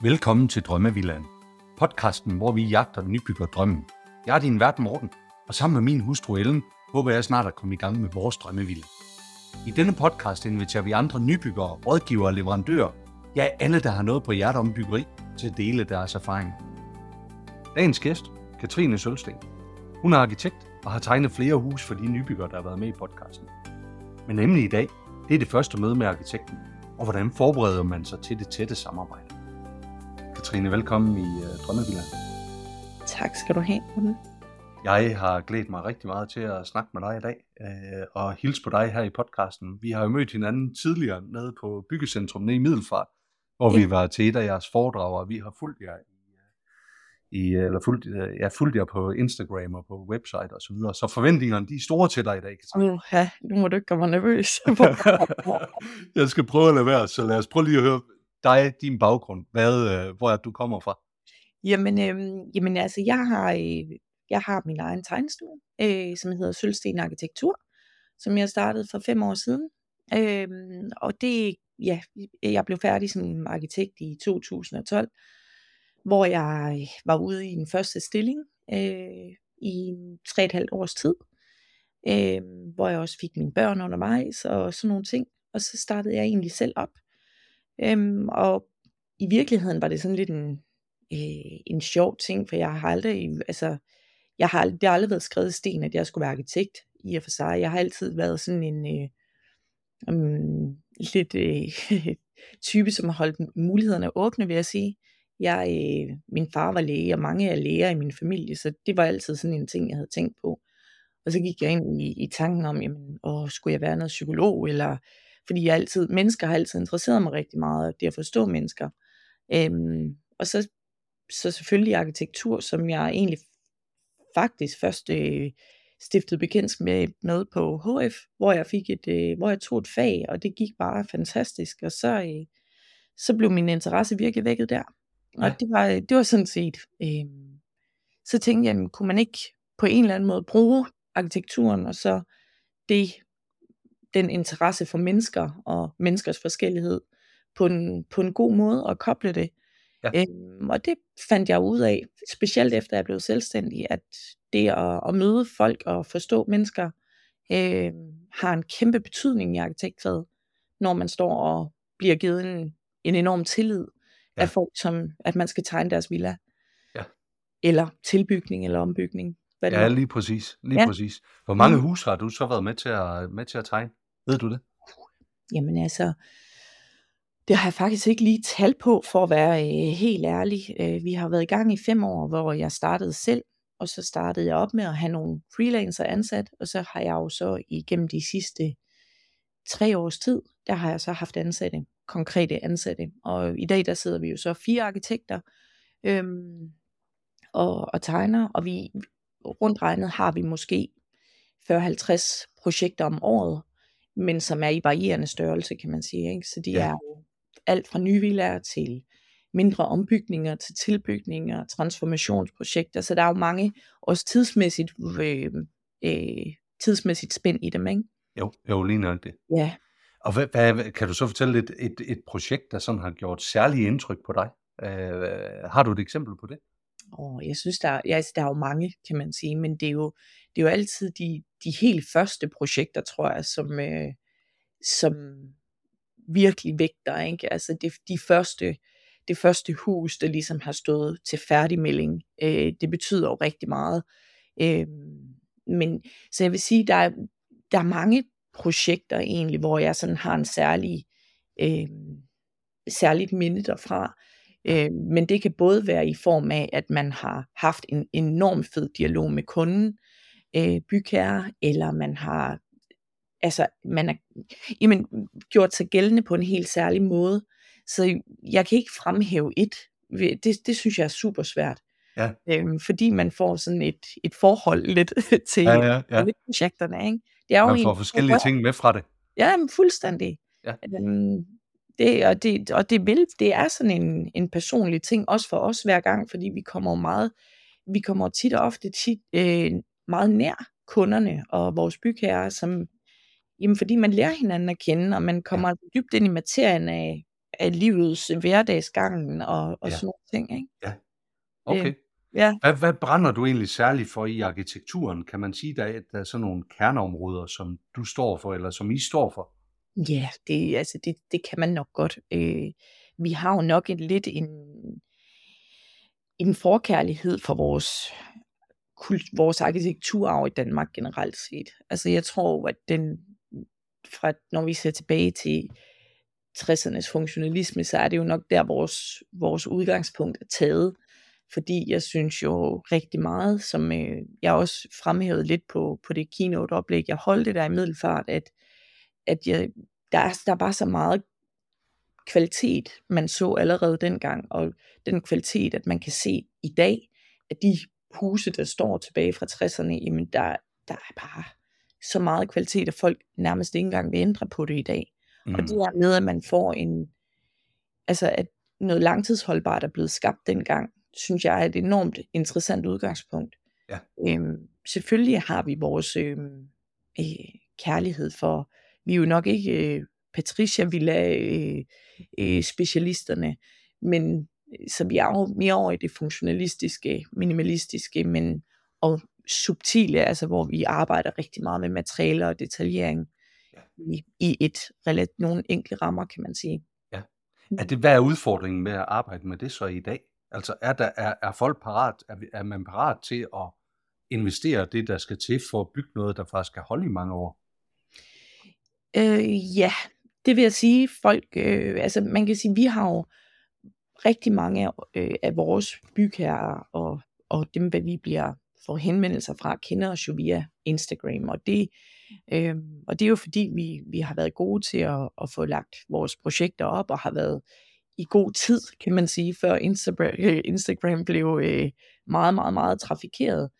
Velkommen til Drømmevilland, Podcasten, hvor vi jagter nybygger drømmen. Jeg er din vært Morten, og sammen med min hustru Ellen, håber jeg snart at komme i gang med vores drømmevilla. I denne podcast inviterer vi andre nybyggere, rådgivere og leverandører, ja alle, der har noget på hjertet om byggeri, til at dele deres erfaring. Dagens gæst, Katrine Sølsten. Hun er arkitekt og har tegnet flere hus for de nybyggere, der har været med i podcasten. Men nemlig i dag, det er det første møde med arkitekten, og hvordan forbereder man sig til det tætte samarbejde. Katrine, velkommen i uh, Drømmevilla. Tak skal du have, Morten. Jeg har glædet mig rigtig meget til at snakke med dig i dag, øh, og hilse på dig her i podcasten. Vi har jo mødt hinanden tidligere nede på Byggecentrum nede i Middelfart, hvor ja. vi var til et af jeres foredrag, og vi har fulgt jer i, eller fulgt, ja, fulgt jer på Instagram og på website og så videre. Så forventningerne, de er store til dig i dag. Uh, ja, nu må du ikke gøre mig nervøs. jeg skal prøve at lade være, så lad os prøve lige at høre dig, din baggrund. Hvad, øh, hvor er du kommer fra? Jamen, øh, jamen altså, jeg har, øh, jeg har min egen tegnestue, øh, som hedder Sølvsten Arkitektur, som jeg startede for fem år siden. Øh, og det, ja, jeg blev færdig som arkitekt i 2012, hvor jeg var ude i en første stilling øh, i tre et halvt års tid, øh, hvor jeg også fik mine børn undervejs og sådan nogle ting. Og så startede jeg egentlig selv op. Øh, og i virkeligheden var det sådan lidt en, øh, en sjov ting, for jeg har aldrig, altså, jeg har, det har aldrig været skrevet i sten, at jeg skulle være arkitekt i og for sig. Jeg har altid været sådan en øh, um, lidt øh, type, som har holdt mulighederne åbne, vil jeg sige. Jeg, øh, min far var læge, og mange er læger i min familie, så det var altid sådan en ting, jeg havde tænkt på. Og så gik jeg ind i, i tanken om, jamen, åh, skulle jeg være noget psykolog, eller fordi jeg altid, mennesker har altid interesseret mig rigtig meget, det at forstå mennesker. Øhm, og så, så selvfølgelig arkitektur, som jeg egentlig faktisk først øh, stiftede bekendt med, med på HF, hvor jeg fik et, øh, hvor jeg tog et fag, og det gik bare fantastisk, og så, øh, så blev min interesse virkelig vækket der. Og det var, det var sådan set, øh, så tænkte jeg, kunne man ikke på en eller anden måde bruge arkitekturen, og så det, den interesse for mennesker og menneskers forskellighed på en, på en god måde og koble det. Ja. Øhm, og det fandt jeg ud af, specielt efter jeg blev selvstændig, at det at, at møde folk og forstå mennesker, øh, har en kæmpe betydning i arkitektfaget, når man står og bliver givet en, en enorm tillid ja. af folk, som at man skal tegne deres villa. Ja. Eller tilbygning eller ombygning. Hvad det ja, var. lige præcis. Lige ja. præcis. Hvor mange hus har du så været med til at, med til at tegne? Ved du det? Jamen altså, det har jeg faktisk ikke lige tal på, for at være øh, helt ærlig. Øh, vi har været i gang i fem år, hvor jeg startede selv, og så startede jeg op med at have nogle freelancer ansat, og så har jeg jo så igennem de sidste tre års tid, der har jeg så haft ansatte, konkrete ansatte. Og i dag der sidder vi jo så fire arkitekter øhm, og, og tegner, og vi rundt regnet har vi måske 40-50 projekter om året, men som er i varierende størrelse, kan man sige. Ikke? Så de ja. er alt fra nye villager til mindre ombygninger til tilbygninger, transformationsprojekter, så der er jo mange, også tidsmæssigt, øh, øh, tidsmæssigt spænd i dem, ikke? Jo, jo lige nok det. Ja. Og hvad, hvad, kan du så fortælle lidt et, et projekt, der sådan har gjort særlig indtryk på dig? Øh, har du et eksempel på det? Oh, jeg synes, der, ja, jeg, der er jo mange, kan man sige, men det er jo, det er jo altid de, de helt første projekter, tror jeg, som, øh, som virkelig vægter. Ikke? Altså det, de første, det første hus, der ligesom har stået til færdigmelding, øh, det betyder jo rigtig meget. Øh, men så jeg vil sige, der er, der er mange projekter egentlig, hvor jeg sådan har en særlig, øh, særligt minde derfra. Øh, men det kan både være i form af, at man har haft en enorm fed dialog med kunden, øh, bygherre, eller man har altså, man er jamen, gjort sig gældende på en helt særlig måde. Så jeg kan ikke fremhæve et. Det, det synes jeg er super svært. Ja. Øhm, fordi man får sådan et, et forhold lidt til ja, ja, ja. projekterne. Ikke? Det er jo man får en, forskellige ting med fra det. Ja, men fuldstændig. Ja. Øhm, det, og, det, og det vil, det er sådan en, en personlig ting, også for os hver gang, fordi vi kommer meget, vi kommer tit og ofte tit, øh, meget nær kunderne og vores bygherrer, som Jamen fordi man lærer hinanden at kende, og man kommer ja. dybt ind i materien af, af livets hverdagsgangen og, og Ja. sådan nogle ting. Ikke? Okay. Ja. Hvad, hvad brænder du egentlig særligt for i arkitekturen? Kan man sige, der er, der er sådan nogle kerneområder, som du står for, eller som I står for? Ja, det, altså det, det kan man nok godt. Øh, vi har jo nok en, lidt en, en forkærlighed for vores, vores arkitekturarv i Danmark generelt set. Altså jeg tror, at den, fra, når vi ser tilbage til 60'ernes funktionalisme, så er det jo nok der, vores, vores udgangspunkt er taget. Fordi jeg synes jo rigtig meget, som øh, jeg også fremhævede lidt på, på det keynote-oplæg, jeg holdte der i Middelfart, at, at jeg, der, er, der er bare så meget kvalitet, man så allerede dengang, og den kvalitet, at man kan se i dag, at de huse, der står tilbage fra 60'erne, jamen der, der er bare så meget kvalitet, at folk nærmest ikke engang vil ændre på det i dag. Mm. Og det er med, at man får en, altså at noget langtidsholdbart er blevet skabt dengang, synes jeg er et enormt interessant udgangspunkt. Ja. Øhm, selvfølgelig har vi vores øhm, øh, kærlighed for, vi er jo nok ikke øh, Patricia Villa øh, øh, specialisterne, men så vi er jo mere over i det funktionalistiske, minimalistiske, men og subtile, altså hvor vi arbejder rigtig meget med materialer og detaljering Ja. i, i et nogle enkle rammer, kan man sige. Er det, hvad er udfordringen med at arbejde med det så i dag? Altså er, der, er, er folk parat, er, er man parat til at investere det, der skal til for at bygge noget, der faktisk skal holde i mange år? Øh, ja, det vil jeg sige, folk, øh, altså man kan sige, vi har jo rigtig mange af, øh, af vores bygherrer og, og dem, hvad vi bliver får henvendelser fra, kender os jo via Instagram, og det, øh, og det er jo fordi, vi, vi har været gode til at, at få lagt vores projekter op, og har været i god tid, kan man sige, før Instagram, øh, Instagram blev øh, meget, meget, meget trafikeret.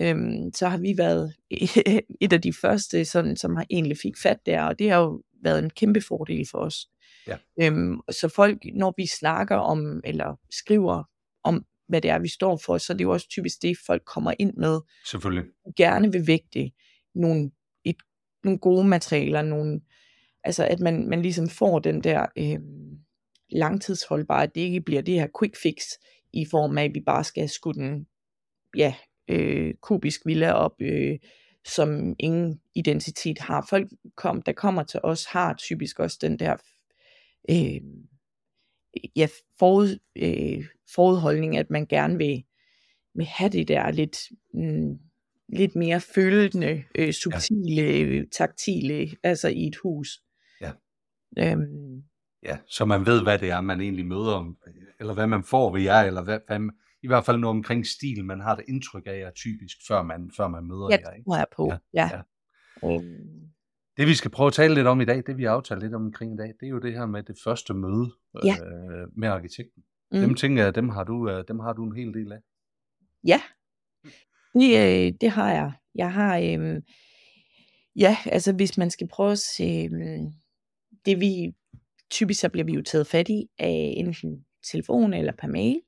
Øhm, så har vi været et af de første, sådan, som har egentlig fik fat der, og det har jo været en kæmpe fordel for os. Ja. Øhm, så folk, når vi snakker om, eller skriver om, hvad det er, vi står for, så er det jo også typisk det, folk kommer ind med, Selvfølgelig. gerne vil vægte nogle, et, nogle gode materialer, nogle, altså at man, man ligesom får den der øh, langtidsholdbare, at det ikke bliver det her quick fix, i form af, at vi bare skal skudt en ja, øh, kubisk villa op, øh, som ingen identitet har. Folk, kom, der kommer til os, har typisk også den der øh, ja, forud, øh, forudholdning, at man gerne vil, vil have det der lidt, mm, lidt mere følende, øh, subtile, øh, taktile, altså i et hus. Ja. Øhm, Ja, så man ved, hvad det er, man egentlig møder, eller hvad man får ved jer, eller hvad, hvad, i hvert fald noget omkring stil, man har det indtryk af, er typisk, før man, før man møder ja, jer. Ikke? tror jeg på. Ja, Ja. ja. Øhm, Det vi skal prøve at tale lidt om i dag, det vi har aftalt lidt omkring i dag, det er jo det her med det første møde Ja. øh, med arkitekten. mm. Dem tænker jeg, dem har, du, øh, dem har du en hel del af. Ja, det, øh, det har jeg. Jeg har, øh, ja, altså hvis man skal prøve at se, øh, det vi, typisk så bliver vi jo taget fat i af enten telefon eller per mail,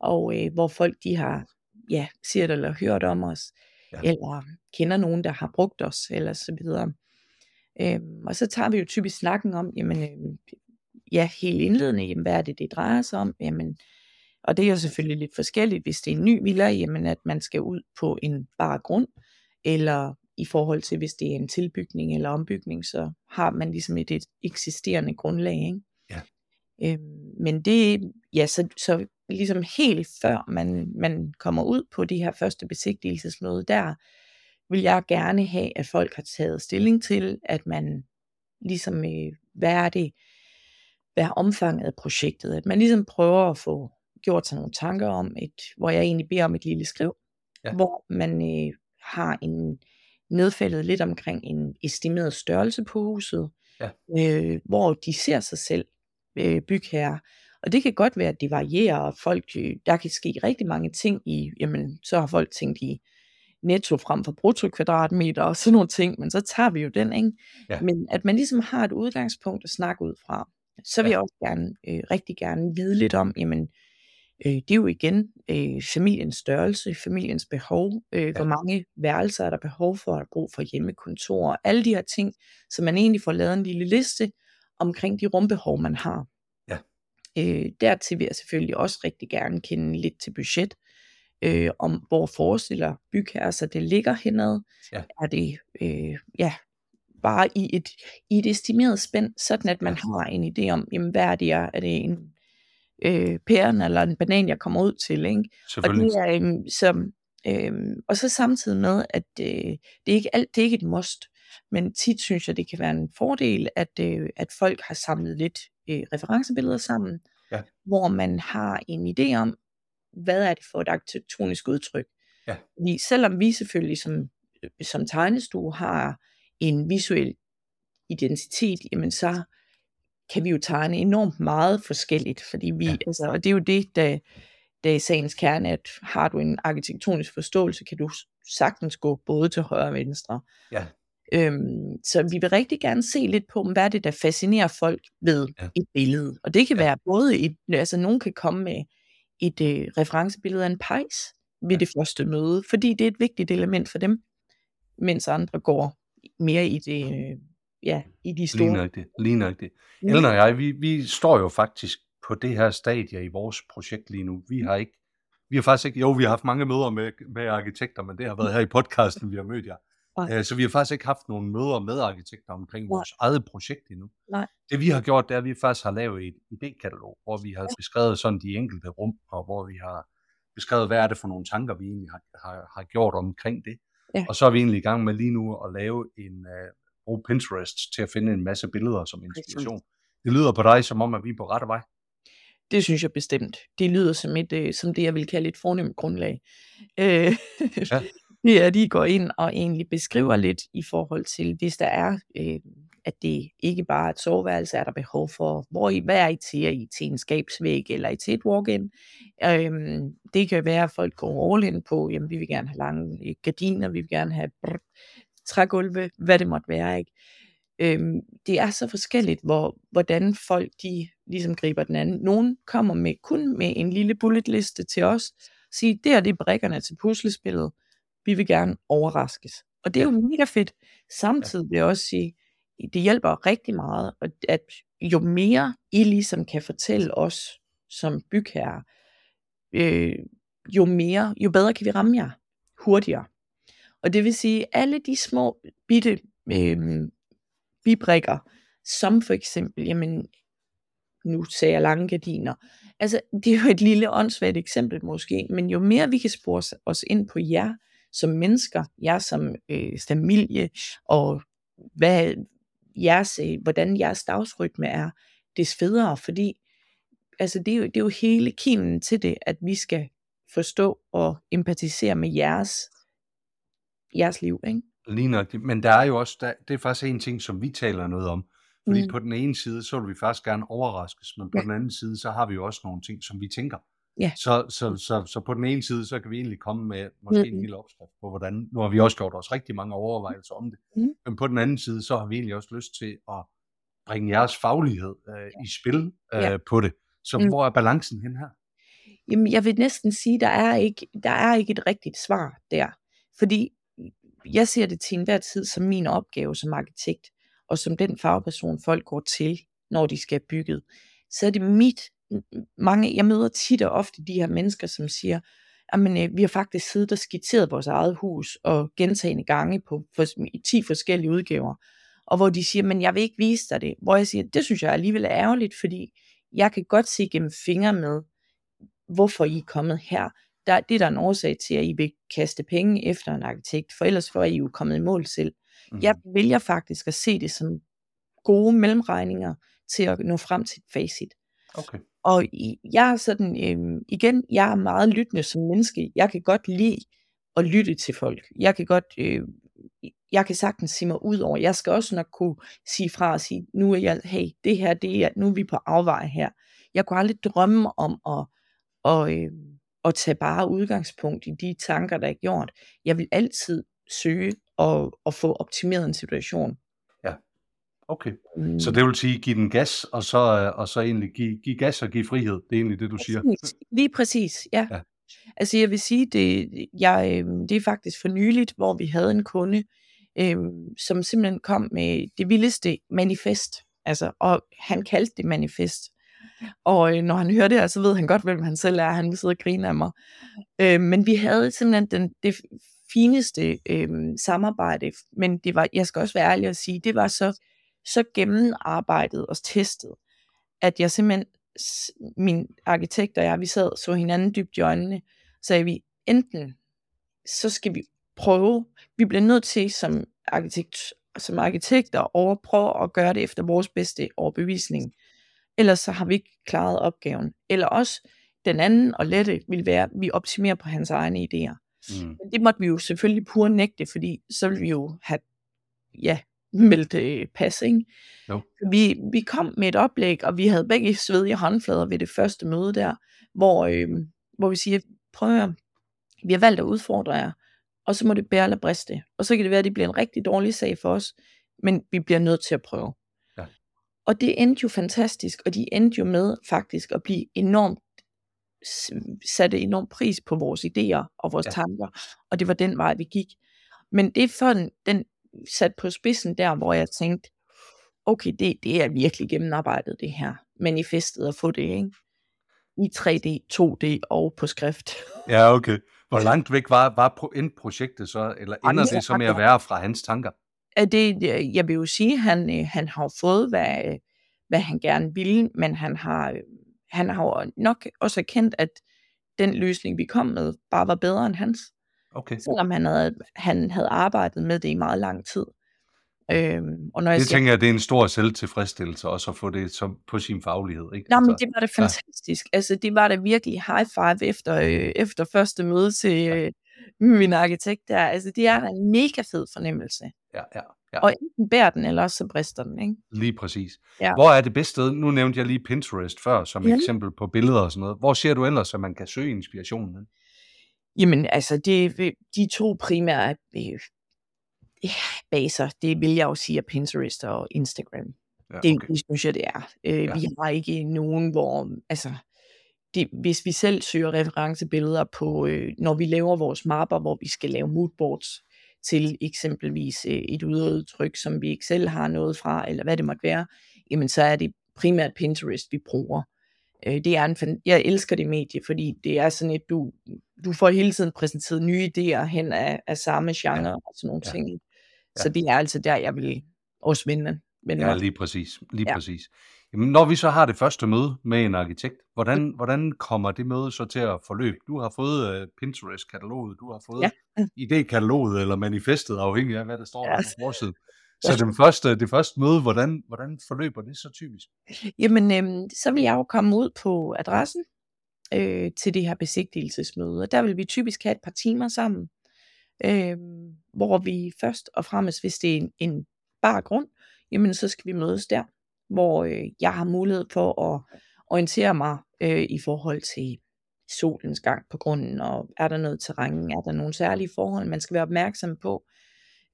og øh, hvor folk de har, ja, set eller hørt om os, Ja. ja. eller kender nogen, der har brugt os, eller så videre. Øhm, og så tager vi jo typisk snakken om, jamen, øh, ja, helt indledende, jamen, hvad er det, det drejer sig om? Jamen, og det er jo selvfølgelig lidt forskelligt, hvis det er en ny villa, jamen at man skal ud på en bare grund, eller i forhold til, hvis det er en tilbygning eller ombygning, så har man ligesom et, et eksisterende grundlag. Ikke? Ja. Øhm, men det, ja, så, så ligesom helt før man, man kommer ud på de her første besigtigelsesmøde, der vil jeg gerne have, at folk har taget stilling til, at man ligesom, øh, hvad er det, hvad er omfanget af projektet, at man ligesom prøver at få gjort sig nogle tanker om, et, hvor jeg egentlig beder om et lille skriv, ja. hvor man øh, har en nedfældet lidt omkring en estimeret størrelse på huset, Ja. øh, hvor de ser sig selv øh, bygherre. Og det kan godt være, at det varierer, og folk, øh, der kan ske rigtig mange ting i, jamen, så har folk tænkt i netto frem for brutto kvadratmeter og sådan nogle ting, men så tager vi jo den, ikke? Ja. Men at man ligesom har et udgangspunkt at snakke ud fra. Så vil Ja. jeg også gerne, øh, rigtig gerne vide lidt om, jamen, øh, det er jo igen øh, familiens størrelse, familiens behov, øh, ja. hvor mange værelser er der behov for, er der brug for hjemmekontor, alle de her ting, så man egentlig får lavet en lille liste omkring de rumbehov, man har. Ja. Øh, dertil vil jeg selvfølgelig også rigtig gerne kende lidt til budget, øh, om hvor forestiller bygherrer sig, det ligger henad. Ja. Er det øh, ja, bare i et, i et estimeret spænd, sådan at man har en idé om, jamen, hvad er det, er det en øh, pæren eller en banan, jeg kommer ud til, ikke? Og det er øhm, som, øhm, og så samtidig med, at øh, det, er ikke alt, det er ikke et must, men tit synes jeg, det kan være en fordel, at, øh, at folk har samlet lidt øh, referencebilleder sammen, Ja. hvor man har en idé om, hvad er det for et arkitektonisk udtryk. Ja. Fordi selvom vi selvfølgelig som, øh, som tegnestue har en visuel identitet, jamen så kan vi jo tegne enormt meget forskelligt, fordi vi, Ja. altså, og det er jo det, der, der er sagens kerne, at har du en arkitektonisk forståelse, kan du sagtens gå både til højre og venstre. Ja. Øhm, så vi vil rigtig gerne se lidt på, hvad er det, der fascinerer folk ved ja. et billede. Og det kan Ja. være både et, altså nogen kan komme med et øh, referencebillede af en pejs ved Ja. det første møde, fordi det er et vigtigt element for dem, mens andre går mere i det, øh, ja, i de Lige store. nøjagtigt. Lige nøjagtigt. Mm. Ellen og jeg, vi, vi står jo faktisk på det her stadie i vores projekt lige nu. Vi har ikke, vi har faktisk ikke, jo, vi har haft mange møder med, med arkitekter, men det har været her i podcasten, vi har mødt jer. Nej. Øh, Så vi har faktisk ikke haft nogen møder med arkitekter omkring Nej. vores eget projekt endnu. Nej. Det vi har gjort, det er, at vi faktisk har lavet et idékatalog, hvor vi har beskrevet sådan de enkelte rum, og hvor vi har beskrevet, hvad er det for nogle tanker, vi egentlig har, har, har gjort omkring det. Ja. Og så er vi egentlig i gang med lige nu at lave en, uh, bruge Pinterest til at finde en masse billeder som inspiration. Det lyder på dig som om, at vi er på rette vej. Det synes jeg bestemt. Det lyder som, et, øh, som det, jeg vil kalde et fornemt grundlag. Øh, Ja. det er, de går ind og egentlig beskriver lidt i forhold til, hvis der er, øh, at det ikke bare er et soveværelse, er der behov for, hvor I, hvad er I til? Er I til en skabsvæg, eller er I til et walk-in? Øhm, det kan være, at folk går all in på, jamen vi vil gerne have lange øh, gardiner, vi vil gerne have brr, trægulve, hvad det måtte være, ikke? Øhm, det er så forskelligt, hvor, hvordan folk de ligesom griber den anden. Nogen kommer med kun med en lille bulletliste til os, sige, det er det er brikkerne til puslespillet, vi vil gerne overraskes. Og det er jo mega fedt. Samtidig vil jeg også sige, det hjælper rigtig meget, at- at jo mere I ligesom kan fortælle os som bygherre, øh, jo mere, jo bedre kan vi ramme jer hurtigere. Og det vil sige, alle de små bitte øh, bibrikker, som for eksempel, jamen, nu sagde jeg lange gardiner. Altså, det er jo et lille åndssvagt eksempel måske, men jo mere vi kan spore os ind på jer som mennesker, jer som øh, familie, og hvad jeres, øh, hvordan jeres dagsrytme er, des federe, fordi altså, det, er jo, det er jo hele kimen til det, at vi skal forstå og empatisere med jeres, jeres liv, ikke? Lige nøjagtigt. Men der er jo også, der, det er faktisk en ting, som vi taler noget om. Fordi mm. På den ene side, så vil vi faktisk gerne overraskes, men på Ja. den anden side, så har vi jo også nogle ting, som vi tænker. Ja. Så, så, så, så på den ene side, så kan vi egentlig komme med måske en Mm. lille opskrift på, hvordan, nu har vi også gjort os rigtig mange overvejelser om det, Mm. men på den anden side, så har vi egentlig også lyst til at bringe jeres faglighed øh, i spil øh, Ja. på det. Så Mm. hvor er balancen hen her? Jamen, jeg vil næsten sige, der er ikke, der er ikke et rigtigt svar der. Fordi jeg ser det til enhver tid som min opgave som arkitekt, og som den fagperson, folk går til, når de skal have bygget. Så er det mit, mange, jeg møder tit og ofte de her mennesker, som siger, jamen, øh, vi har faktisk siddet og skitseret vores eget hus, og gentagende gange på for, i 10 forskellige udgaver, og hvor de siger, men jeg vil ikke vise dig det. Hvor jeg siger, det synes jeg alligevel er ærgerligt, fordi jeg kan godt se gennem fingre med, hvorfor I er kommet her. Der, det er der en årsag til, at I vil kaste penge efter en arkitekt, for ellers var I jo kommet i mål selv. Mm. Jeg vælger faktisk at se det som gode mellemregninger til at nå frem til et facit. Okay. Og jeg er sådan, øh, igen, jeg er meget lyttende som menneske. Jeg kan godt lide at lytte til folk. Jeg kan godt, øh, jeg kan sagtens sige mig ud over. Jeg skal også nok kunne sige fra og sige, nu er jeg, hey, det her, det er, nu er vi på afveje her. Jeg kunne aldrig drømme om at, og, øh, at tage bare udgangspunkt i de tanker, der er gjort. Jeg vil altid søge og, og få optimeret en situation. Okay. Mm. Så det vil sige, give den gas, og så, øh, og så egentlig give, give gas og give frihed. Det er egentlig det, du siger. Præcis. Lige præcis, ja. Ja. ja. Altså jeg vil sige, det, jeg, øh, det er faktisk for nyligt, hvor vi havde en kunde, øh, som simpelthen kom med det vildeste manifest. Altså, og han kaldte det manifest. Og øh, når han hører det her, så ved han godt, hvem han selv er. Han vil sidde og grine af mig. Øh, men vi havde simpelthen den, det fineste øh, samarbejde. Men det var, jeg skal også være ærlig og sige, det var så, så gennemarbejdet og testet, at jeg simpelthen, min arkitekt og jeg, vi sad så hinanden dybt i øjnene, sagde vi, enten så skal vi prøve, vi bliver nødt til som, arkitekt, som arkitekter at prøve at gøre det efter vores bedste overbevisning, ellers så har vi ikke klaret opgaven. Eller også den anden og lette vil være, at vi optimerer på hans egne idéer. Mm. Men det måtte vi jo selvfølgelig pure nægte, fordi så ville vi jo have ja, meldt øh, pas, ikke? Jo. Vi, vi kom med et oplæg, og vi havde begge svedige håndflader ved det første møde der, hvor, øh, hvor vi siger, prøv at vi har valgt at udfordre jer, og så må det bære eller briste. Og så kan det være, at det bliver en rigtig dårlig sag for os, men vi bliver nødt til at prøve. Og det endte jo fantastisk, og de endte jo med faktisk at blive enormt satte enormt pris på vores idéer og vores ja. tanker, og det var den vej, vi gik. Men det er den, den sat på spidsen der, hvor jeg tænkte, okay, det, det er virkelig gennemarbejdet det her, manifestet at få det, ikke? I 3D, 2D og på skrift. Ja, okay. Hvor langt væk var, var projektet så, eller ender det så med at være fra hans tanker? Det, jeg vil jo sige, at han, øh, han har fået, hvad, hvad han gerne ville, men han har, han har nok også erkendt, at den løsning, vi kom med, bare var bedre end hans. Okay. Selvom han havde, han havde arbejdet med det i meget lang tid. Øhm, og når jeg det siger, tænker jeg, det er en stor selvtilfredsstillelse også at få det som, på sin faglighed. Ikke? Nej, men altså, det var det fantastisk. Ja. Altså, det var det virkelig high five efter, øh, efter første møde til øh, min arkitekt der. Altså, det er en mega fed fornemmelse. Ja, ja. Ja. Og enten bærer den, eller også så brister den. Ikke? Lige præcis. Ja. Hvor er det bedste sted? Nu nævnte jeg lige Pinterest før, som ja. eksempel på billeder og sådan noget. Hvor ser du ellers, at man kan søge inspirationen? Jamen, altså, det, de to primære øh, baser, det vil jeg jo sige er Pinterest og Instagram. Ja, okay. Det, det synes jeg, det er. Øh, ja. Vi har ikke nogen, hvor, altså, det, hvis vi selv søger referencebilleder på, øh, når vi laver vores mapper, hvor vi skal lave moodboards til eksempelvis øh, et udtryk, som vi ikke selv har noget fra, eller hvad det måtte være, jamen så er det primært Pinterest, vi bruger. Øh, det er en, jeg elsker det medie, fordi det er sådan et, du, du får hele tiden præsenteret nye idéer hen af, af samme genre ja. og sådan nogle ja. ting. Så det er altså der, jeg vil også vinde. vinde ja, lige præcis. Lige ja. præcis. Jamen, når vi så har det første møde med en arkitekt, hvordan, mm. hvordan kommer det møde så til at forløbe? Du har fået uh, Pinterest-kataloget, du har fået ja. Idékataloget eller manifestet, afhængig af hvad der står der på forsiden. Så det første, det første møde, hvordan, hvordan forløber det så typisk? Jamen, øhm, så vil jeg jo komme ud på adressen øh, til det her besigtigelsesmøde, og der vil vi typisk have et par timer sammen øh, hvor vi først og fremmest, hvis det er en, en bar grund, jamen så skal vi mødes der, hvor øh, jeg har mulighed for at orientere mig øh, i forhold til solens gang på grunden, og er der noget terræn, er der nogle særlige forhold, man skal være opmærksom på.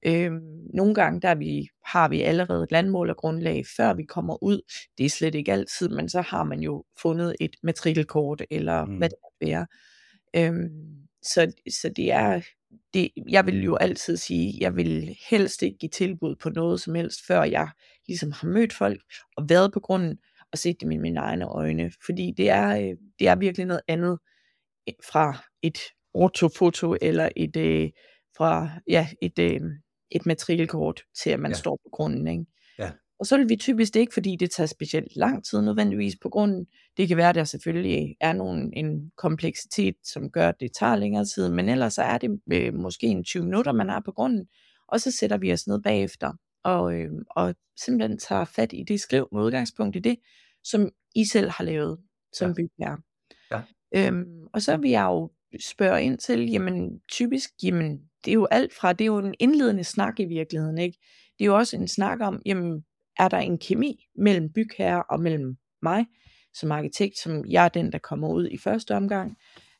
Øh, nogle gange der vi, har vi allerede et landmålergrundlag, før vi kommer ud. Det er slet ikke altid, men så har man jo fundet et matrikelkort, eller mm. hvad det er være. Øh, så, så det er det, jeg vil jo altid sige, jeg vil helst ikke give tilbud på noget som helst, før jeg ligesom har mødt folk og været på grunden og set det med mine egne øjne. Fordi det er, øh, det er virkelig noget andet fra et ortofoto eller et, øh, fra, ja, et, øh, et matrikelkort til at man ja. står på grunden. Ikke? Ja. Og så vil vi typisk det ikke, fordi det tager specielt lang tid nødvendigvis på grunden. Det kan være, at der selvfølgelig er nogen, en kompleksitet, som gør, at det tager længere tid, men ellers så er det øh, måske en 20 minutter, man er på grunden, og så sætter vi os ned bagefter og, øh, og simpelthen tager fat i det skriv med udgangspunkt i det, som I selv har lavet som ja. bygherre. Øhm, og så vil jeg jo spørge ind til, jamen typisk, jamen det er jo alt fra, det er jo en indledende snak i virkeligheden, ikke? Det er jo også en snak om, jamen er der en kemi mellem bygherre og mellem mig som arkitekt, som jeg er den, der kommer ud i første omgang.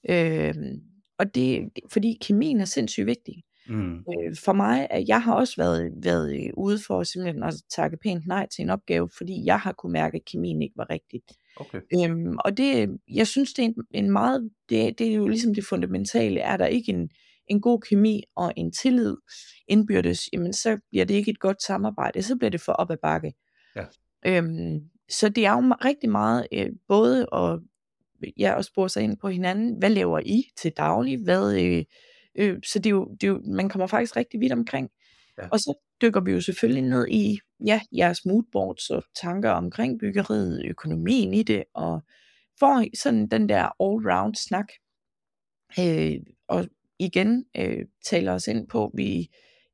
Øhm, og det, fordi kemien er sindssygt vigtig. Mm. Øh, for mig, at jeg har også været, været ude for simpelthen at takke pænt nej til en opgave, fordi jeg har kunne mærke, at kemien ikke var rigtigt. Okay. Øhm, og det, jeg synes, det er en, en meget, det, det er jo ligesom det fundamentale, er der ikke en, en god kemi og en tillid indbyrdes, jamen så bliver det ikke et godt samarbejde, så bliver det for op ad bakke. Ja. Øhm, så det er jo rigtig meget øh, både at ja, at spore sig ind på hinanden. Hvad laver I til daglig? Hvad, øh, øh, så det er, jo, det er jo, man kommer faktisk rigtig vidt omkring. Ja. Og så dykker vi jo selvfølgelig ned i ja, jeres moodboards og tanker omkring byggeriet, økonomien i det, og får sådan den der all-round snak. Øh, og igen øh, taler os ind på, vi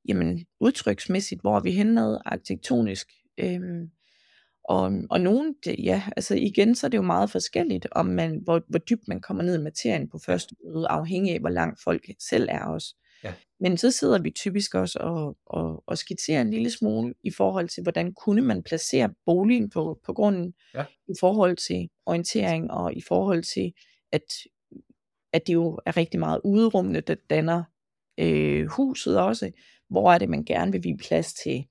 jamen, udtryksmæssigt, hvor er vi henne arkitektonisk. Øh, og, og nogen, det, ja, altså igen, så er det jo meget forskelligt, om man, hvor, hvor dybt man kommer ned i materien på første møde, afhængig af, hvor langt folk selv er også. Ja. Men så sidder vi typisk også og, og, og skitserer en lille smule i forhold til, hvordan kunne man placere boligen på, på grunden, ja. i forhold til orientering, og i forhold til, at, at det jo er rigtig meget udrummende, der danner øh, huset også. Hvor er det, man gerne vil give plads til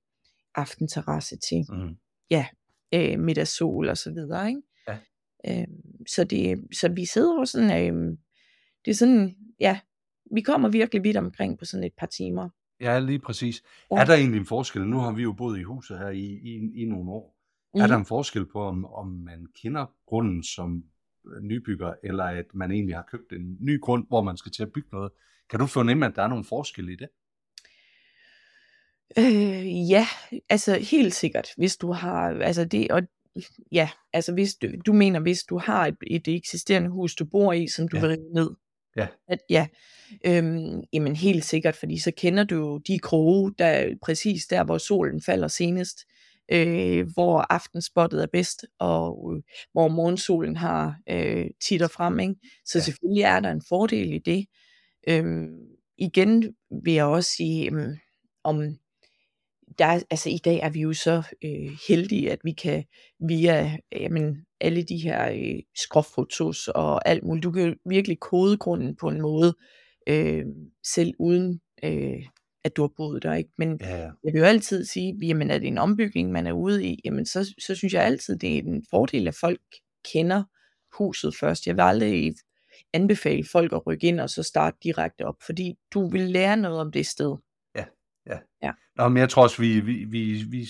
aftenterrasse til, mm. ja, øh, middagssol og så videre, ikke? Ja. Øh, så, det, så vi sidder jo sådan, øh, det er sådan, ja, vi kommer virkelig vidt omkring på sådan et par timer. Ja, lige præcis. Ja. Er der egentlig en forskel? Nu har vi jo boet i huset her i, i, i nogle år. Mm. Er der en forskel på, om, om man kender grunden som øh, nybygger, eller at man egentlig har købt en ny grund, hvor man skal til at bygge noget? Kan du fornemme, at der er nogle forskelle i det? Øh, ja, altså helt sikkert, hvis du har, altså det, og ja, altså hvis du, du mener, hvis du har et, et eksisterende hus, du bor i, som du ja. vil rive ned. Ja. At, ja, øhm, jamen helt sikkert, fordi så kender du jo de kroge, der præcis der, hvor solen falder senest, øh, hvor aftenspottet er bedst, og øh, hvor morgensolen har øh, titter frem, ikke? Så ja. selvfølgelig er der en fordel i det. Øhm, igen vil jeg også sige, øh, om der, altså i dag er vi jo så øh, heldige, at vi kan via jamen, alle de her øh, skråfotos og alt muligt, du kan virkelig kode grunden på en måde, øh, selv uden øh, at du har boet der, ikke? Men ja, ja. jeg vil jo altid sige, jamen er det en ombygning, man er ude i, jamen så, så synes jeg altid, det er en fordel, at folk kender huset først. Jeg vil aldrig anbefale folk at rykke ind og så starte direkte op, fordi du vil lære noget om det sted. Ja. ja. Nå, men jeg tror også, vi, vi, vi, vi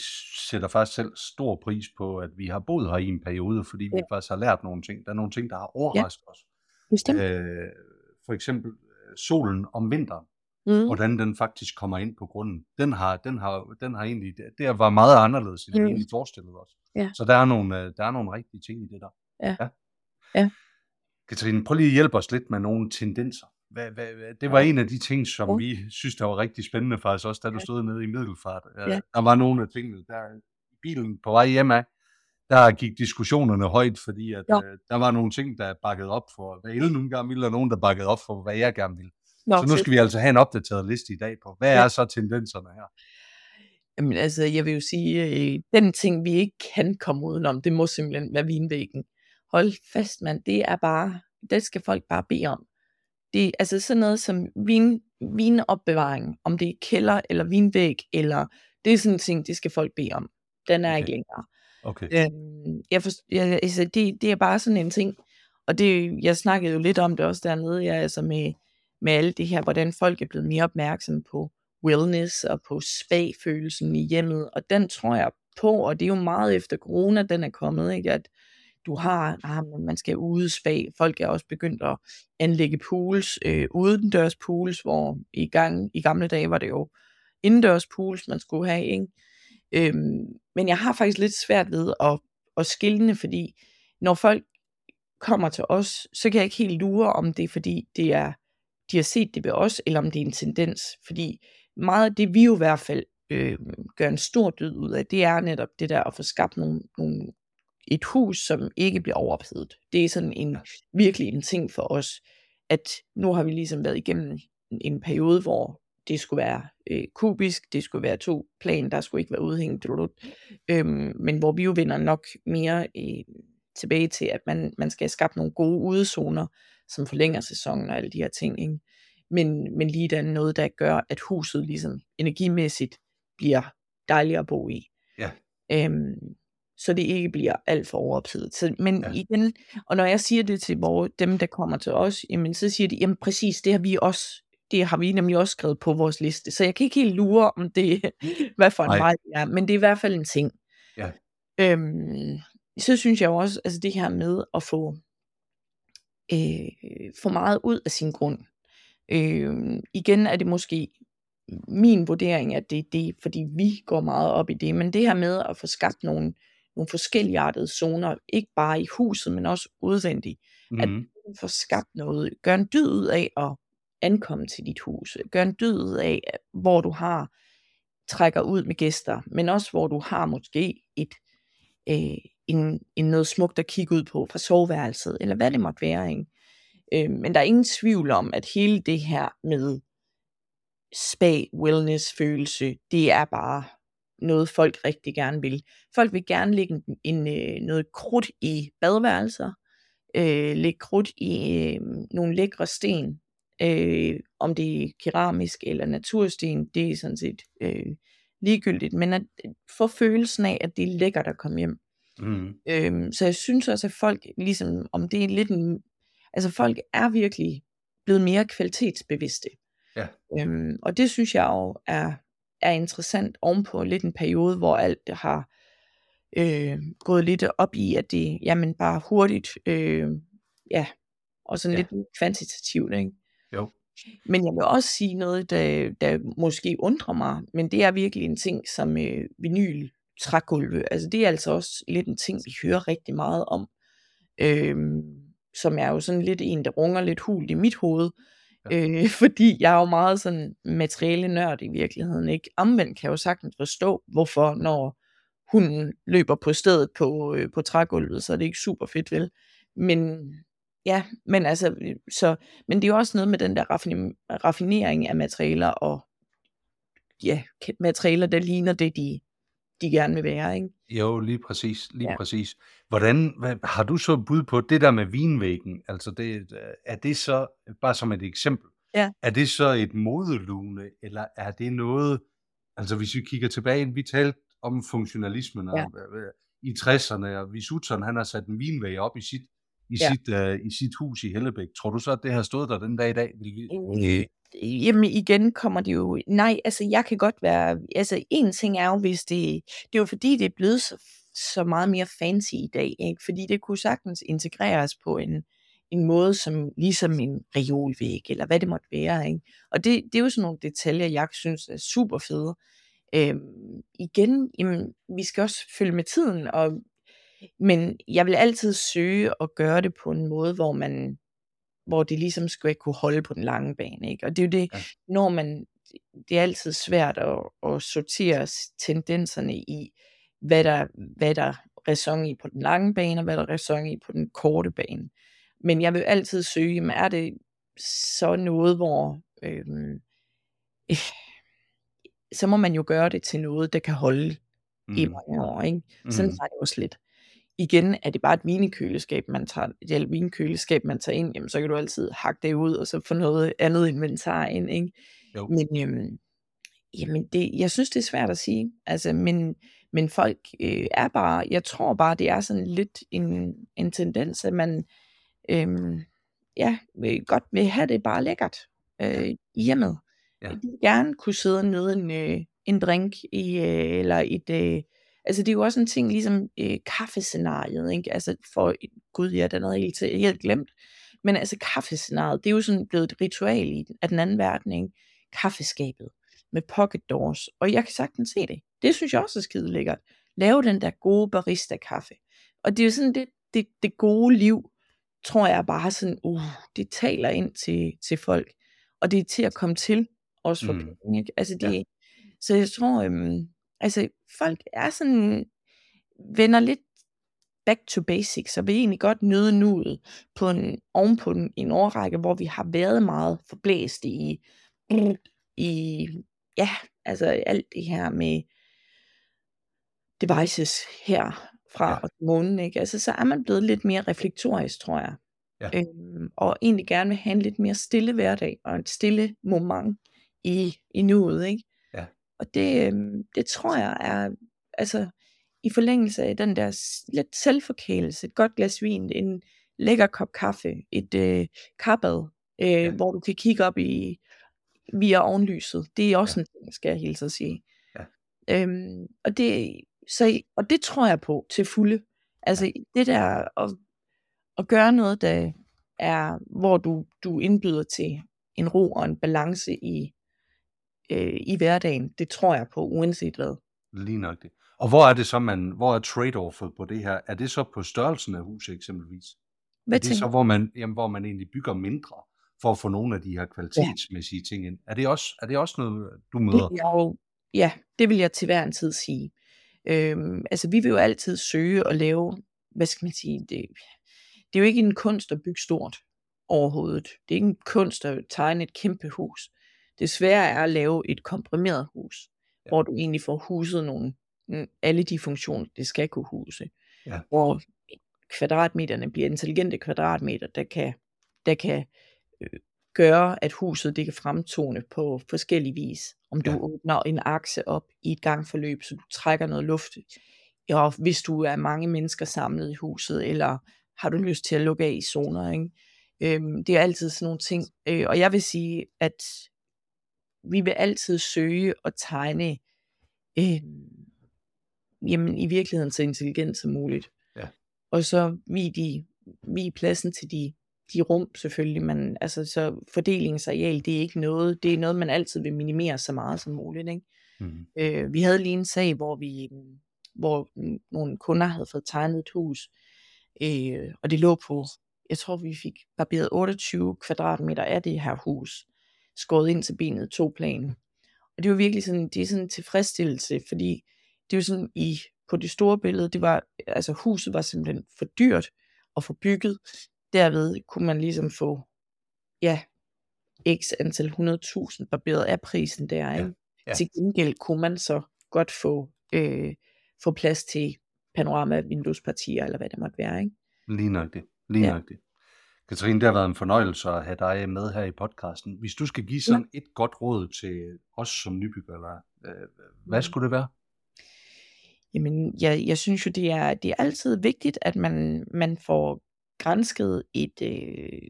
sætter faktisk selv stor pris på, at vi har boet her i en periode, fordi ja. vi faktisk har lært nogle ting. Der er nogle ting, der har overrasket ja. os. Bestemt. Øh, for eksempel øh, solen om vinteren. Mm. Hvordan den faktisk kommer ind på grunden. Den har, den har, den har egentlig, det var meget anderledes, end mm. vi egentlig forestillede os. Ja. Så der er, nogle, øh, der er nogle rigtige ting i det der. Ja. ja. ja. Katrine, prøv lige at hjælpe os lidt med nogle tendenser. Hvad, hvad, hvad, det var ja. en af de ting, som ja. vi synes, der var rigtig spændende faktisk også, da du ja. stod nede i Middelfart. Ja. Der var nogle af tingene, der i bilen på vej hjem af, der gik diskussionerne højt, fordi at, ja. øh, der var nogle ting, der bakkede op for, hvad Elle nogle gange ville, og nogen, der bakkede op for, hvad jeg gerne ville. Nå, så nu skal vi altså have en opdateret liste i dag på, hvad ja. er så tendenserne her? Jamen altså, jeg vil jo sige, øh, den ting, vi ikke kan komme udenom, det må simpelthen være vinvæggen. Hold fast, mand, det er bare, det skal folk bare bede om. Det er altså sådan noget som vin, vinopbevaring, om det er kælder eller vinvæg, eller det er sådan en ting, det skal folk bede om. Den er okay. ikke længere. Okay. Øhm, jeg for, jeg, altså, det, det er bare sådan en ting, og det, jeg snakkede jo lidt om det også dernede, jeg, altså med, med alle det her, hvordan folk er blevet mere opmærksomme på wellness og på spa-følelsen i hjemmet, og den tror jeg på, og det er jo meget efter corona, den er kommet, ikke? at du har, ah, man skal ude spag. Folk er også begyndt at anlægge pools, øh, udendørs pools, hvor i, gang, i gamle dage var det jo indendørs pools, man skulle have. Ikke? Øhm, men jeg har faktisk lidt svært ved at, at skille fordi når folk kommer til os, så kan jeg ikke helt lure, om det er fordi, det er, de har set det ved os, eller om det er en tendens. Fordi meget af det, vi jo i hvert fald øh, gør en stor død ud af, det er netop det der at få skabt nogle, nogle et hus, som ikke bliver overophedet. Det er sådan en virkelig en ting for os, at nu har vi ligesom været igennem en periode, hvor det skulle være øh, kubisk, det skulle være to plan, der skulle ikke være udhængt, øhm, men hvor vi jo vinder nok mere øh, tilbage til, at man, man skal skabe nogle gode udezoner, som forlænger sæsonen og alle de her ting. Ikke? Men, men lige der noget, der gør, at huset ligesom energimæssigt bliver dejligere at bo i. Ja. Øhm, så det ikke bliver alt for overophedet. Så, men ja. igen, og når jeg siger det til vores, dem, der kommer til os, jamen, så siger de, jamen præcis, det har vi også, det har vi nemlig også skrevet på vores liste. Så jeg kan ikke helt lure, om det hvad for en vej det er, men det er i hvert fald en ting. Ja. Øhm, så synes jeg også, altså det her med at få, øh, få meget ud af sin grund. Øh, igen er det måske min vurdering, at det er det, fordi vi går meget op i det, men det her med at få skabt nogle, nogle forskelligartede zoner, ikke bare i huset, men også udvendigt, mm. at Mhm. få skabt noget, gør en dyd ud af at ankomme til dit hus, gør en dyd ud af, hvor du har trækker ud med gæster, men også hvor du har måske et øh, en, en noget smukt at kigge ud på fra soveværelset, eller hvad det måtte være. Ikke? Øh, men der er ingen tvivl om, at hele det her med spa, wellness følelse, det er bare noget folk rigtig gerne vil. Folk vil gerne lægge en, en, øh, noget krudt i badeværelser, øh, lægge krudt i øh, nogle lækre sten, øh, om det er keramisk eller natursten, det er sådan set øh, ligegyldigt, men at få følelsen af, at det er lækkert at komme hjem. Mm. Øhm, så jeg synes også, at folk, ligesom, om det er lidt en, altså folk er virkelig blevet mere kvalitetsbevidste. Ja. Øhm, og det synes jeg jo er, er interessant ovenpå lidt en periode, hvor alt har øh, gået lidt op i, at det jamen bare hurtigt, øh, ja, og sådan Ja. lidt kvantitativt, ikke? Jo. Men jeg vil også sige noget, der, der måske undrer mig, men det er virkelig en ting som øh, vinyl trægulve. Altså det er altså også lidt en ting, vi hører rigtig meget om. Øhm, som er jo sådan lidt en, der runger lidt hul i mit hoved. Ja. Øh, fordi jeg er jo meget sådan materiale nørd i virkeligheden. Ikke? Omvendt kan jeg jo sagtens forstå, hvorfor når hunden løber på stedet på, øh, på trægulvet, så er det ikke super fedt, vel? Men ja, men altså, øh, så, men det er jo også noget med den der raffinering af materialer, og ja, materialer, der ligner det, de, de gerne vil være, ikke? Jo, lige præcis, lige ja. Præcis. Hvordan, hvad, har du så bud på det der med vinvæggen? Altså det, er det så, bare som et eksempel, Ja. er det så et modelune, eller er det noget, altså hvis vi kigger tilbage, vi talte om funktionalismen Ja. og, øh, i 60'erne, og Visutzen, han har sat en vinvæg op i sit, i, Ja. sit, uh, i sit hus i Hellebæk. Tror du så, at det har stået der den dag i dag? Vil vi... Øh, Jamen igen kommer det jo, nej, altså jeg kan godt være, altså en ting er jo, hvis det, det er jo fordi, det er blevet så, så meget mere fancy i dag, ikke? fordi det kunne sagtens integreres på en, en måde, som ligesom en reolvæg, eller hvad det måtte være, ikke? og det, det er jo sådan nogle detaljer, jeg synes er super fede. Øhm, igen, jamen, vi skal også følge med tiden, og, men jeg vil altid søge at gøre det på en måde, hvor man hvor det ligesom skal kunne holde på den lange bane. Ikke? Og det er jo det, Ja. når man, det er altid svært at, at sortere tendenserne i, hvad der, hvad der ræson i på den lange bane, og hvad der ræson i på den korte bane. Men jeg vil altid søge, jamen, er det så noget, hvor øhm, øh, så må man jo gøre det til noget, der kan holde mm. i mange år. Ikke? Sådan Mm. er det også lidt. Igen er det bare et vinkøleskab, man tager, et vinkøleskab, man tager ind, jamen, så kan du altid hakke det ud, og så få noget andet inventar ind. Ikke? Jo. Men øhm, jamen det, jeg synes, det er svært at sige. Altså, men, men folk øh, er bare, jeg tror bare, det er sådan lidt en, en tendens, at man øhm, ja, vil, godt vil have det bare lækkert øh, i hjemmet. Ja. De vil gerne kunne sidde og nyde en, øh, en drink i, øh, eller et, øh, altså det er jo også en ting, ligesom øh, kaffescenariet, ikke? Altså for, gud ja, den havde helt, helt glemt, men altså kaffescenariet, det er jo sådan blevet et ritual i den, af den anden verden, ikke? Kaffeskabet med pocket doors, og jeg kan sagtens se det. Det synes jeg også er skide lækkert. Lave den der gode barista kaffe. Og det er jo sådan det, det, det gode liv, tror jeg bare sådan, uh, det taler ind til, til folk. Og det er til at komme til, også for Mm. penge. Ikke? Altså det, ja. Så jeg tror, øhm, altså folk er sådan, vender lidt back to basics, og vil egentlig godt nyde nuet på en, ovenpå en, en årrække, hvor vi har været meget forblæst i, i ja, altså alt det her med devices her fra Ja. ja. månen, ikke? Altså, så er man blevet lidt mere reflektorisk, tror jeg. Ja. Øhm, og egentlig gerne vil have en lidt mere stille hverdag, og et stille moment i, i nuet, ikke? Ja. Og det, øhm, det tror jeg er, altså, i forlængelse af den der lidt selvforkælelse, et godt glas vin, en lækker kop kaffe, et øh, kappad, øh, Ja. ja. hvor du kan kigge op i via ovenlyset. Det er også Ja. ja. en ting, skal jeg hilse at sige. Ja. Øhm, og, det, så, og det tror jeg på til fulde. Altså det der at, at gøre noget, der er, hvor du, du indbyder til en ro og en balance i, øh, i hverdagen, det tror jeg på, uanset hvad. Lige nok det. Og hvor er det så, man, hvor er trade-offet på det her? Er det så på størrelsen af huset eksempelvis? Hvad er det så, hvor man, jamen, hvor man egentlig bygger mindre, for at få nogle af de her kvalitetsmæssige ja. ting ind? Er det, også, er det også noget, du møder? Det jo, ja, det vil jeg til hver en tid sige. Øhm, altså, vi vil jo altid søge at lave, hvad skal man sige, det, det er jo ikke en kunst at bygge stort overhovedet. Det er ikke en kunst at tegne et kæmpe hus. Det svære er at lave et komprimeret hus, ja. hvor du egentlig får huset nogle, alle de funktioner, det skal kunne huse. Ja. Hvor kvadratmeterne bliver intelligente kvadratmeter, der kan, der kan øh, gøre, at huset det kan fremtone på forskellige vis. Om du ja. åbner en akse op i et gangforløb, så du trækker noget luft. Ja, hvis du er mange mennesker samlet i huset, eller har du lyst til at lukke af i zoner. Ikke? Øhm, det er altid sådan nogle ting. Øh, og jeg vil sige, at vi vil altid søge at tegne øh, jamen, i virkeligheden så intelligent som muligt. Ja. Og så vi de, vi pladsen til de, de rum selvfølgelig, men altså så fordelingsareal, det er ikke noget, det er noget, man altid vil minimere så meget som muligt. Ikke? Mm. Øh, vi havde lige en sag, hvor vi, hvor nogle kunder havde fået tegnet et hus, øh, og det lå på, jeg tror vi fik barberet 28 kvadratmeter af det her hus, skåret ind til benet to plan. Og det var virkelig sådan, det er sådan en tilfredsstillelse, fordi det jo sådan i, på det store billede, det var, altså huset var simpelthen for dyrt at få bygget. Derved kunne man ligesom få, ja, x antal 100.000 barberet af prisen der, ikke? Ja, ja. Til gengæld kunne man så godt få, øh, få plads til panorama vinduespartier, eller hvad det måtte være, ikke? Lige nok det. Lige ja. nok det. Katrine, det har været en fornøjelse at have dig med her i podcasten. Hvis du skal give sådan ja. et godt råd til os som nybyggere, øh, hvad mm. skulle det være? Jamen, jeg, jeg synes jo, det er, det er altid vigtigt, at man, man får grænsket et, øh,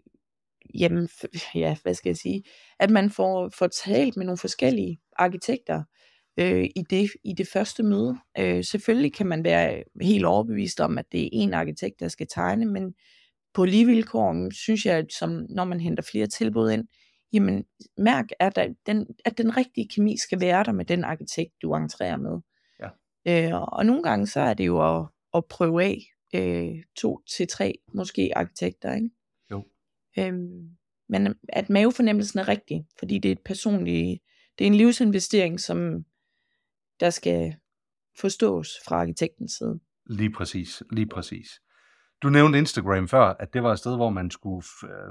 jamen, ja, hvad skal jeg sige, at man får, får talt med nogle forskellige arkitekter øh, i, det, i det første møde. Øh, selvfølgelig kan man være helt overbevist om, at det er en arkitekt, der skal tegne, men på lige vilkår, synes jeg, som når man henter flere tilbud ind, jamen mærk, at, der, den, at den rigtige kemi skal være der med den arkitekt, du entrerer med. Øh, og nogle gange så er det jo at, at prøve af øh, to til tre måske arkitekter, ikke? Jo. Øhm, men at mavefornemmelsen er rigtig, fordi det er et personligt, det er en livsinvestering, som der skal forstås fra arkitektens side. Lige præcis, lige præcis. Du nævnte Instagram før, at det var et sted, hvor man skulle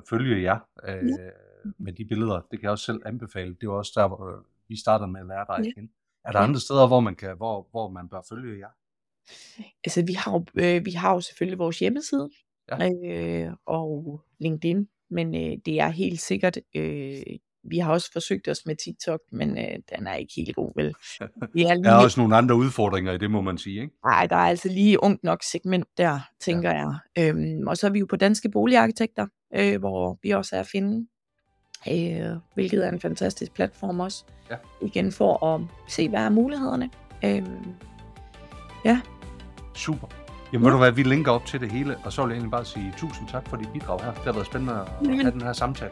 følge jer øh, ja. med de billeder. Det kan jeg også selv anbefale. Det var også der, hvor vi startede med at lære dig ja. igen. Er der ja. andre steder, hvor man, kan, hvor, hvor man bør følge jer? Altså, vi har jo, øh, vi har jo selvfølgelig vores hjemmeside ja. øh, og LinkedIn, men øh, det er helt sikkert, øh, vi har også forsøgt os med TikTok, men øh, den er ikke helt god, vel? Vi er lige... Der er også nogle andre udfordringer i det, må man sige, ikke? Nej, der er altså lige ungt nok segment der, tænker ja. jeg. Øhm, og så er vi jo på Danske Boligarkitekter, øh, hvor vi også er at finde øh, hvilket er en fantastisk platform også. Ja. Igen for at se, hvad er mulighederne. Øh, ja. Super. Jamen ja. ved du hvad, vi linker op til det hele, og så vil jeg egentlig bare sige tusind tak for dit bidrag her. Det har været spændende at have den her samtale.